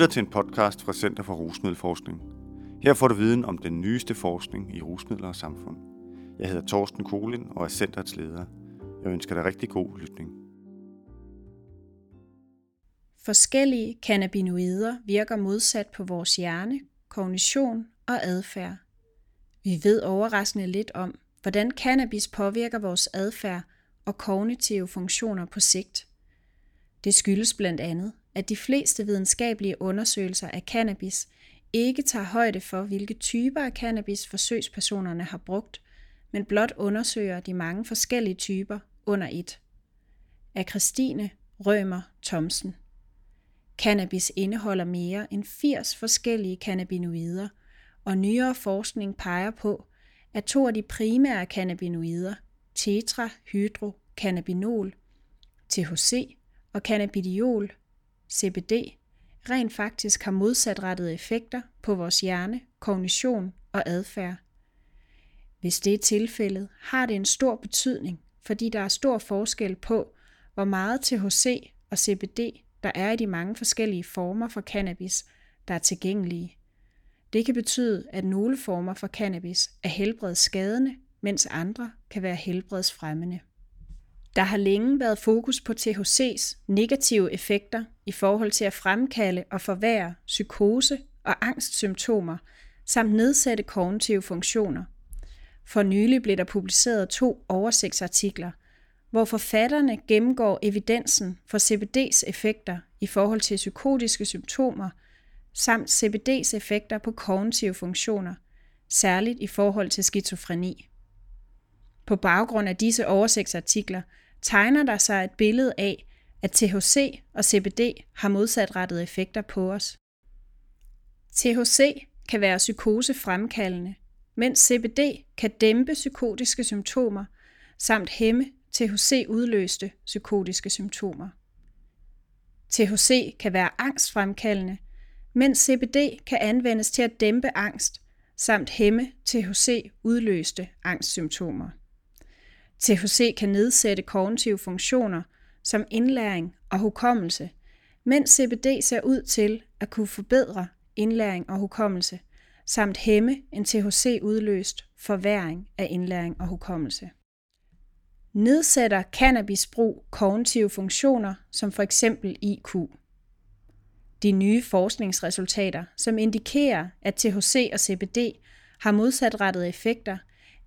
lytter til en podcast fra Center for Rusmiddelforskning. Her får du viden om den nyeste forskning i rusmidler og samfund. Jeg hedder Torsten Kolin og er centerets leder. Jeg ønsker dig rigtig god lytning. Forskellige cannabinoider virker modsat på vores hjerne, kognition og adfærd. Vi ved overraskende lidt om, hvordan cannabis påvirker vores adfærd og kognitive funktioner på sigt. Det skyldes blandt andet, at de fleste videnskabelige undersøgelser af cannabis ikke tager højde for, hvilke typer af cannabis forsøgspersonerne har brugt, men blot undersøger de mange forskellige typer under et. Af Christine Rømer Thomsen. Cannabis indeholder mere end 80 forskellige cannabinoider, og nyere forskning peger på, at to af de primære cannabinoider, tetrahydrocannabinol, THC og cannabidiol, CBD, rent faktisk har modsatrettede effekter på vores hjerne, kognition og adfærd. Hvis det er tilfældet, har det en stor betydning, fordi der er stor forskel på, hvor meget THC og CBD der er i de mange forskellige former for cannabis, der er tilgængelige. Det kan betyde, at nogle former for cannabis er helbredsskadende, mens andre kan være helbredsfremmende. Der har længe været fokus på THC's negative effekter i forhold til at fremkalde og forværre psykose og angstsymptomer samt nedsætte kognitive funktioner. For nylig blev der publiceret to oversigtsartikler, hvor forfatterne gennemgår evidensen for CBD's effekter i forhold til psykotiske symptomer samt CBD's effekter på kognitive funktioner, særligt i forhold til skizofreni. På baggrund af disse oversigtsartikler tegner der sig et billede af, at THC og CBD har modsatrettede effekter på os. THC kan være psykosefremkaldende, mens CBD kan dæmpe psykotiske symptomer samt hæmme THC-udløste psykotiske symptomer. THC kan være angstfremkaldende, mens CBD kan anvendes til at dæmpe angst samt hæmme THC-udløste angstsymptomer. THC kan nedsætte kognitive funktioner som indlæring og hukommelse, mens CBD ser ud til at kunne forbedre indlæring og hukommelse, samt hæmme en THC-udløst forværing af indlæring og hukommelse. Nedsætter cannabisbrug kognitive funktioner som for eksempel IQ. De nye forskningsresultater, som indikerer, at THC og CBD har modsatrettede effekter,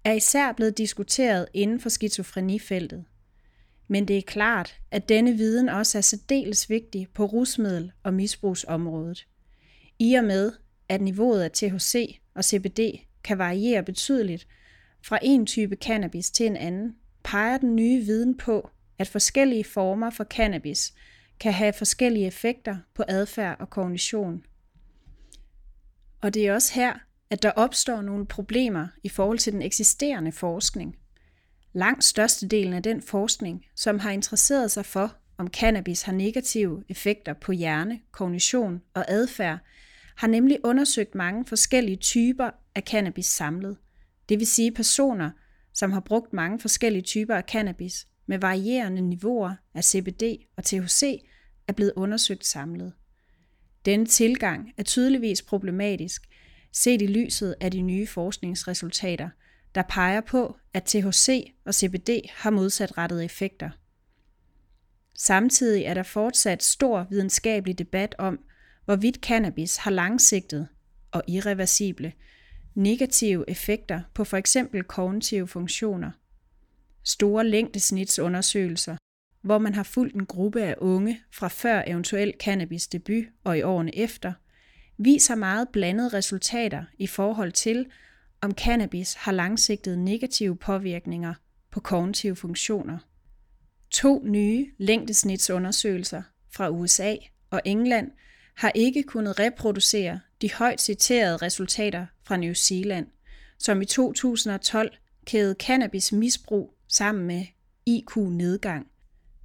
er især blevet diskuteret inden for skizofrenifeltet. Men det er klart, at denne viden også er særdeles vigtig på rusmiddel- og misbrugsområdet. I og med, at niveauet af THC og CBD kan variere betydeligt fra en type cannabis til en anden, peger den nye viden på, at forskellige former for cannabis kan have forskellige effekter på adfærd og kognition. Og det er også her, at der opstår nogle problemer i forhold til den eksisterende forskning. Langt størstedelen af den forskning, som har interesseret sig for, om cannabis har negative effekter på hjerne, kognition og adfærd, har nemlig undersøgt mange forskellige typer af cannabis samlet. Det vil sige personer, som har brugt mange forskellige typer af cannabis med varierende niveauer af CBD og THC, er blevet undersøgt samlet. Denne tilgang er tydeligvis problematisk, set i lyset af de nye forskningsresultater, der peger på, at THC og CBD har modsatrettede effekter. Samtidig er der fortsat stor videnskabelig debat om, hvorvidt cannabis har langsigtet og irreversible negative effekter på for eksempel kognitive funktioner. Store længdesnitsundersøgelser, hvor man har fulgt en gruppe af unge fra før eventuel cannabis debut og i årene efter, viser meget blandede resultater i forhold til, om cannabis har langsigtede negative påvirkninger på kognitive funktioner. To nye længdesnitsundersøgelser fra USA og England har ikke kunnet reproducere de højt citerede resultater fra New Zealand, som i 2012 kædede cannabis misbrug sammen med IQ-nedgang.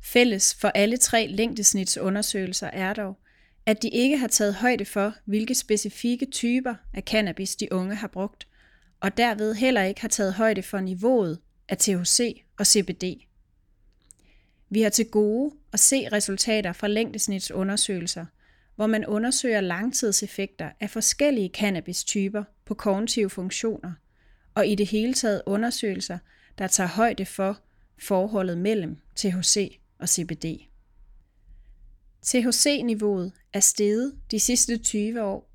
Fælles for alle tre længdesnitsundersøgelser er dog, at de ikke har taget højde for, hvilke specifikke typer af cannabis de unge har brugt, og derved heller ikke har taget højde for niveauet af THC og CBD. Vi har til gode at se resultater fra længdesnitsundersøgelser, hvor man undersøger langtidseffekter af forskellige cannabis-typer på kognitive funktioner, og i det hele taget undersøgelser, der tager højde for forholdet mellem THC og CBD. THC-niveauet er steget de sidste 20 år,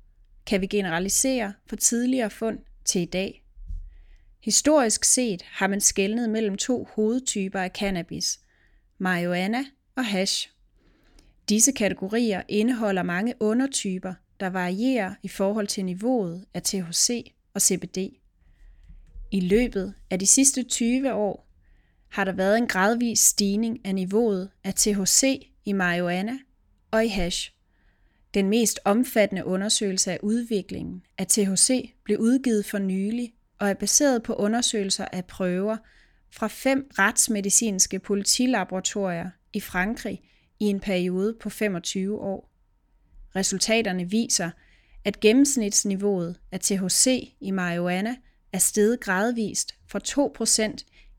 kan vi generalisere fra tidligere fund til i dag. Historisk set har man skelnet mellem to hovedtyper af cannabis, marijuana og hash. Disse kategorier indeholder mange undertyper, der varierer i forhold til niveauet af THC og CBD. I løbet af de sidste 20 år har der været en gradvis stigning af niveauet af THC i marijuana og i hash. Den mest omfattende undersøgelse af udviklingen af THC blev udgivet for nylig og er baseret på undersøgelser af prøver fra fem retsmedicinske politilaboratorier i Frankrig i en periode på 25 år. Resultaterne viser, at gennemsnitsniveauet af THC i marihuana er steget gradvist fra 2%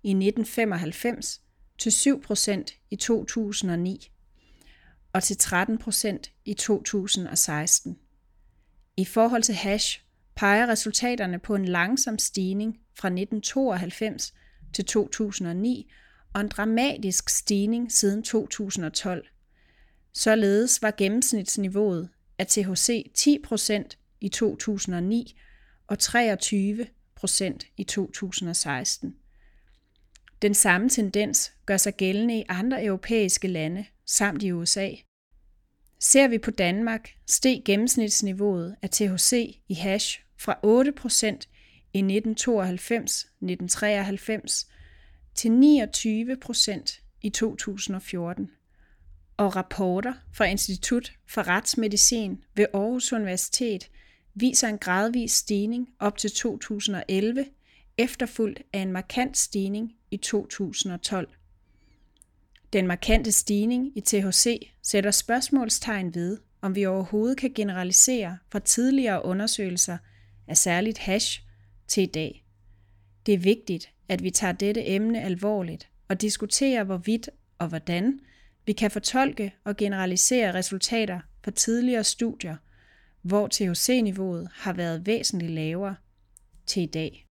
i 1995 til 7% i 2009 og til 13% i 2016. I forhold til hash peger resultaterne på en langsom stigning fra 1992 til 2009 og en dramatisk stigning siden 2012. Således var gennemsnitsniveauet af THC 10% i 2009 og 23% i 2016. Den samme tendens gør sig gældende i andre europæiske lande samt i USA. Ser vi på Danmark, steg gennemsnitsniveauet af THC i hash fra 8% i 1992-1993 til 29% i 2014. Og rapporter fra Institut for Retsmedicin ved Aarhus Universitet viser en gradvis stigning op til 2011, efterfulgt af en markant stigning i 2012. Den markante stigning i THC sætter spørgsmålstegn ved, om vi overhovedet kan generalisere fra tidligere undersøgelser af særligt hash til i dag. Det er vigtigt, at vi tager dette emne alvorligt og diskuterer, hvorvidt og hvordan vi kan fortolke og generalisere resultater fra tidligere studier, hvor THC-niveauet har været væsentligt lavere til i dag.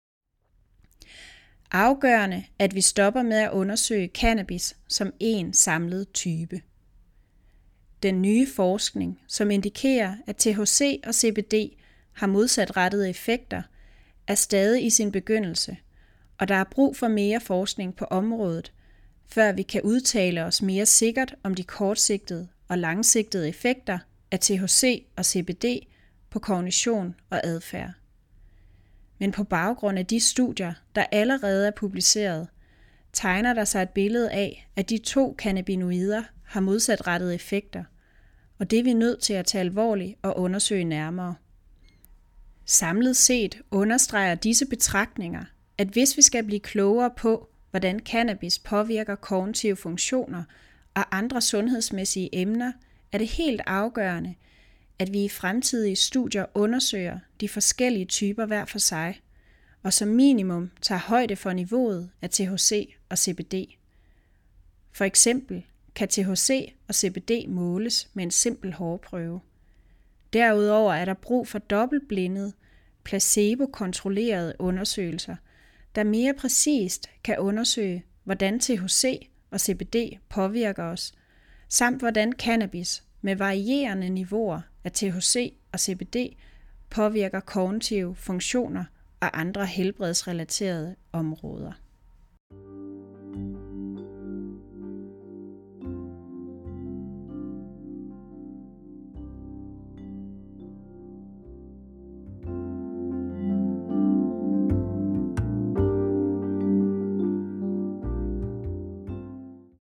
Afgørende, at vi stopper med at undersøge cannabis som en samlet type. Den nye forskning, som indikerer, at THC og CBD har modsatrettede effekter, er stadig i sin begyndelse, og der er brug for mere forskning på området, før vi kan udtale os mere sikkert om de kortsigtede og langsigtede effekter af THC og CBD på kognition og adfærd. Men på baggrund af de studier, der allerede er publiceret, tegner der sig et billede af, at de to cannabinoider har modsatrettede effekter, og det er vi nødt til at tage alvorligt og undersøge nærmere. Samlet set understreger disse betragtninger, at hvis vi skal blive klogere på, hvordan cannabis påvirker kognitive funktioner og andre sundhedsmæssige emner, er det helt afgørende, at vi i fremtidige studier undersøger de forskellige typer hver for sig, og som minimum tager højde for niveauet af THC og CBD. For eksempel kan THC og CBD måles med en simpel hårprøve. Derudover er der brug for dobbeltblindede, placebo-kontrollerede undersøgelser, der mere præcist kan undersøge, hvordan THC og CBD påvirker os, samt hvordan cannabis med varierende niveauer af THC og CBD påvirker kognitive funktioner og andre helbredsrelaterede områder.